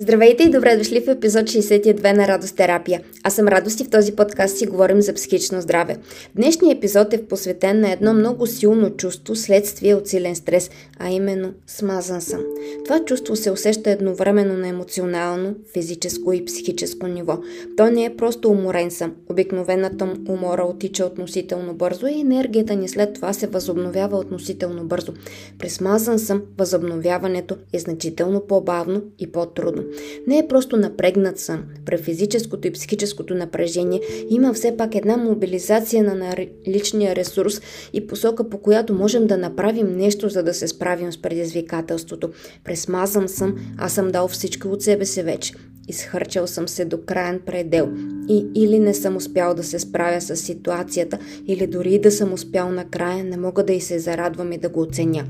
Здравейте и добре дошли в епизод 62 на Радост терапия. Аз съм Радост и в този подкаст си говорим за психично здраве. Днешният епизод е посветен на едно много силно чувство следствие от силен стрес, а именно смазан съм. Това чувство се усеща едновременно на емоционално, физическо и психическо ниво. То не е просто уморен съм. Обикновената умора отича относително бързо и енергията ни след това се възобновява относително бързо. При смазан съм възобновяването е значително по-бавно и по-трудно. Не е просто напрегнат съм. При физическото и психическото напрежение има все пак една мобилизация на личния ресурс и посока, по която можем да направим нещо, за да се справим с предизвикателството. Пресмазан съм, аз съм дал всичко от себе си вече. Изхърчал съм се до краен предел и или не съм успял да се справя с ситуацията, или дори да съм успял накрая, не мога да и се зарадвам и да го оценя.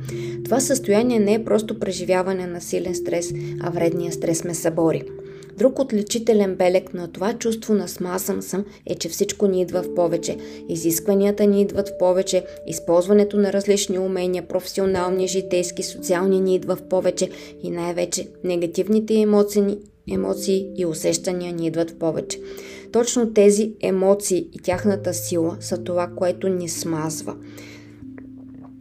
Това състояние не е просто преживяване на силен стрес, а вредния стрес ме събори. Друг отличителен белег на това чувство на смазан съм е, че всичко ни идва в повече. Изискванията ни идват в повече, използването на различни умения, професионални, житейски, социални ни идва в повече и най-вече негативните емоции емоции и усещания ни идват повече. Точно тези емоции и тяхната сила са това, което ни смазва.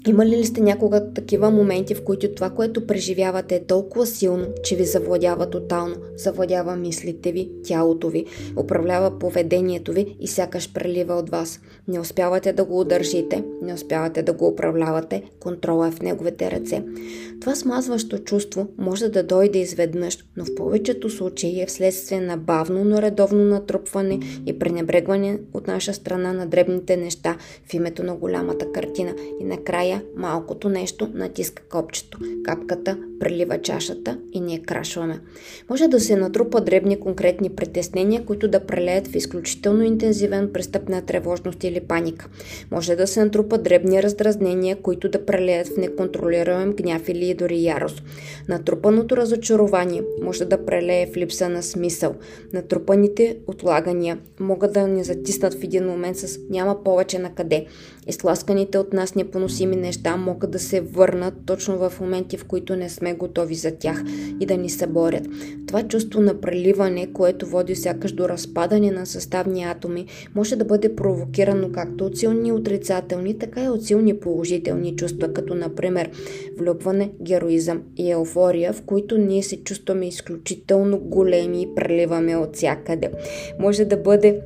Имали ли сте някога такива моменти, в които това, което преживявате е толкова силно, че ви завладява тотално, завладява мислите ви, тялото ви, управлява поведението ви и сякаш прелива от вас. Не успявате да го удържите, не успявате да го управлявате, контрола е в неговите ръце. Това смазващо чувство може да дойде изведнъж, но в повечето случаи е вследствие на бавно, но редовно натрупване и пренебрегване от наша страна на дребните неща в името на голямата картина и накрая малкото нещо натиска копчето. Капката прелива чашата и ние крашваме. Може да се натрупа дребни конкретни притеснения, които да прелеят в изключително интензивен престъп на тревожност или паника. Може да се натрупа дребни раздразнения, които да прелеят в неконтролируем гняв или дори ярост. Натрупаното разочарование може да прелее в липса на смисъл. Натрупаните отлагания могат да ни затиснат в един момент с няма повече на къде. Изтласканите от нас непоносими неща могат да се върнат точно в моменти, в които не сме готови за тях и да ни съборят. Това чувство на преливане, което води сякаш до разпадане на съставни атоми, може да бъде провокирано както от силни отрицателни, така и от силни положителни чувства, като например влюбване, героизъм и еуфория, в които ние се чувстваме изключително големи и преливаме от всякъде. Може да бъде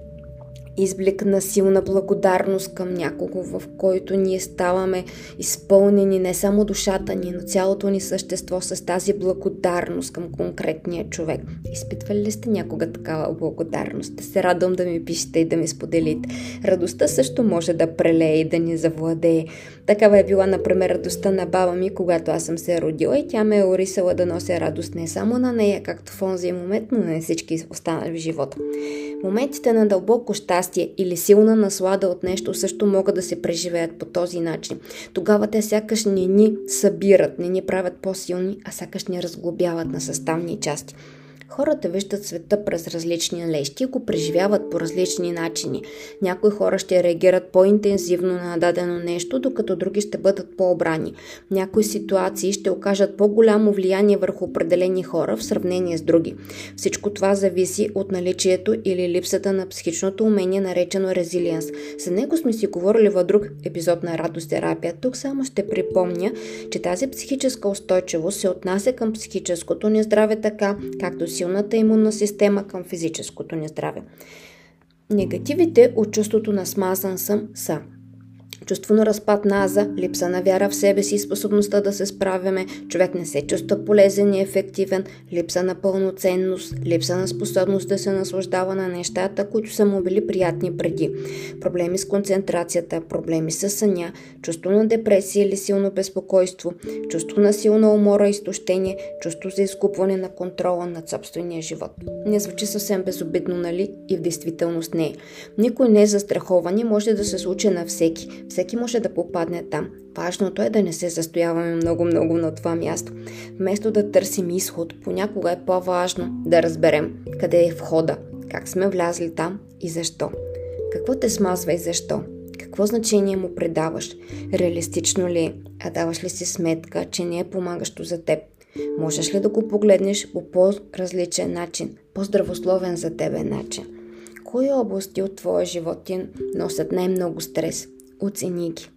изблик на силна благодарност към някого, в който ние ставаме изпълнени не само душата ни, но цялото ни същество с тази благодарност към конкретния човек. Изпитвали ли сте някога такава благодарност? Да се радвам да ми пишете и да ми споделите. Радостта също може да прелее и да ни завладее. Такава е била, например, радостта на баба ми, когато аз съм се родила и тя ме е орисала да нося радост не само на нея, както в онзи момент, но на всички останали в живота. Моментите на дълбоко щастие или силна наслада от нещо също могат да се преживеят по този начин. Тогава те сякаш не ни събират, не ни правят по-силни, а сякаш ни разглобяват на съставни части. Хората виждат света през различни лещи и го преживяват по различни начини. Някои хора ще реагират по-интензивно на дадено нещо, докато други ще бъдат по-обрани. Някои ситуации ще окажат по-голямо влияние върху определени хора в сравнение с други. Всичко това зависи от наличието или липсата на психичното умение, наречено резилиенс. За него сме си говорили в друг епизод на Радост терапия. Тук само ще припомня, че тази психическа устойчивост се отнася към психическото ни здраве така, както си силната имунна система към физическото ни здраве. Негативите от чувството на смазан съм са чувство на разпад на аза, липса на вяра в себе си и способността да се справяме, човек не се чувства полезен и ефективен, липса на пълноценност, липса на способност да се наслаждава на нещата, които са му били приятни преди, проблеми с концентрацията, проблеми с съня, чувство на депресия или силно безпокойство, чувство на силна умора изтощение, чувство за изкупване на контрола над собствения живот. Не звучи съвсем безобидно, нали? И в действителност не е. Никой не е застрахован и може да се случи на всеки. Всеки може да попадне там. Важното е да не се застояваме много-много на това място. Вместо да търсим изход, понякога е по-важно да разберем къде е входа, как сме влязли там и защо. Какво те смазва и защо? Какво значение му предаваш? Реалистично ли е? А даваш ли си сметка, че не е помагащо за теб? Можеш ли да го погледнеш по по-различен начин, по-здравословен за тебе начин? Кои области от твоя живот ти носят най-много стрес? Оцени ги.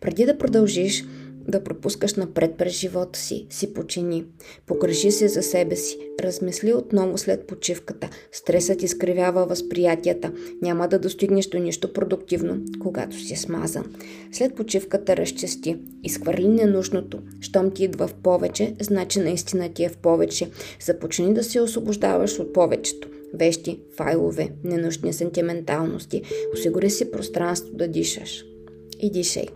Преди да продължиш да пропускаш напред през живота си, си почини. Погрежи се за себе си. Размисли отново след почивката. Стресът изкривява възприятията. Няма да достигнеш до нищо продуктивно, когато си смазан. След почивката разчести. Изхвърли ненужното. Щом ти идва в повече, значи наистина ти е в повече. Започни да се освобождаваш от повечето вещи, файлове, ненужни сентименталности. Осигури си пространство да дишаш. И дишай.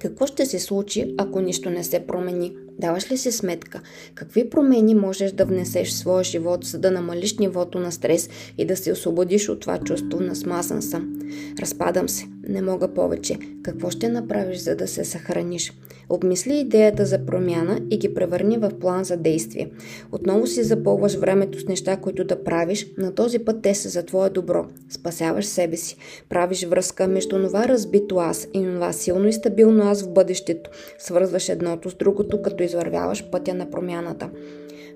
Какво ще се случи, ако нищо не се промени? Даваш ли си сметка? Какви промени можеш да внесеш в своя живот, за да намалиш нивото на стрес и да се освободиш от това чувство на смазан съм? Разпадам се. Не мога повече. Какво ще направиш, за да се съхраниш? Обмисли идеята за промяна и ги превърни в план за действие. Отново си запълваш времето с неща, които да правиш, на този път те са за твое добро. Спасяваш себе си. Правиш връзка между това разбито аз и това силно и стабилно аз в бъдещето. Свързваш едното с другото, като извървяваш пътя на промяната.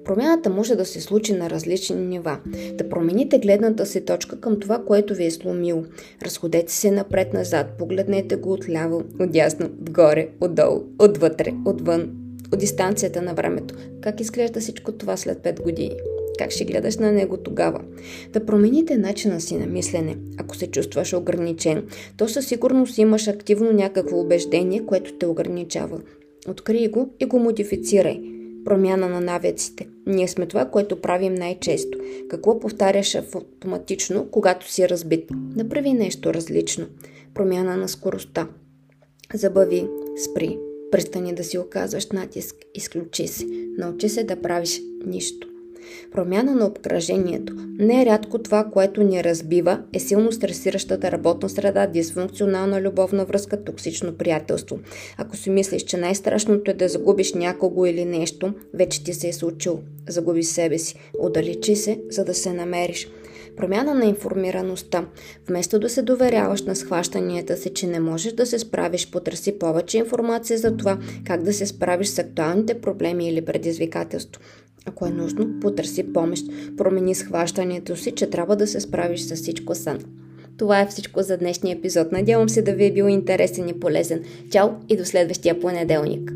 Промяната може да се случи на различни нива. Да промените гледната си точка към това, което ви е сломило. Разходете се напред-назад, погледнете го отляво, отясно, отгоре, отдолу, отвътре, отвън, от дистанцията на времето. Как изглежда всичко това след 5 години? Как ще гледаш на него тогава? Да промените начина си на мислене. Ако се чувстваш ограничен, то със сигурност имаш активно някакво убеждение, което те ограничава. Открий го и го модифицирай – промяна на навиците. Ние сме това, което правим най-често. Какво повтаряш автоматично, когато си разбит? Направи нещо различно. Промяна на скоростта. Забави, спри, престани да си оказваш натиск, изключи се. Научи се да правиш нищо. Промяна на обкръжението. Нерядко това, което ни разбива, е силно стресиращата работна среда, дисфункционална любовна връзка, токсично приятелство. Ако си мислиш, че най-страшното е да загубиш някого или нещо, вече ти се е случило. Загуби себе си. Отдалечи се, за да се намериш. Промяна на информираността. Вместо да се доверяваш на схващанията си, че не можеш да се справиш, потърси повече информация за това как да се справиш с актуалните проблеми или предизвикателство. Ако е нужно, потърси помощ, промени схващането си, че трябва да се справиш с всичко сам. Това е всичко за днешния епизод. Надявам се да ви е бил интересен и полезен. Чао и до следващия понеделник!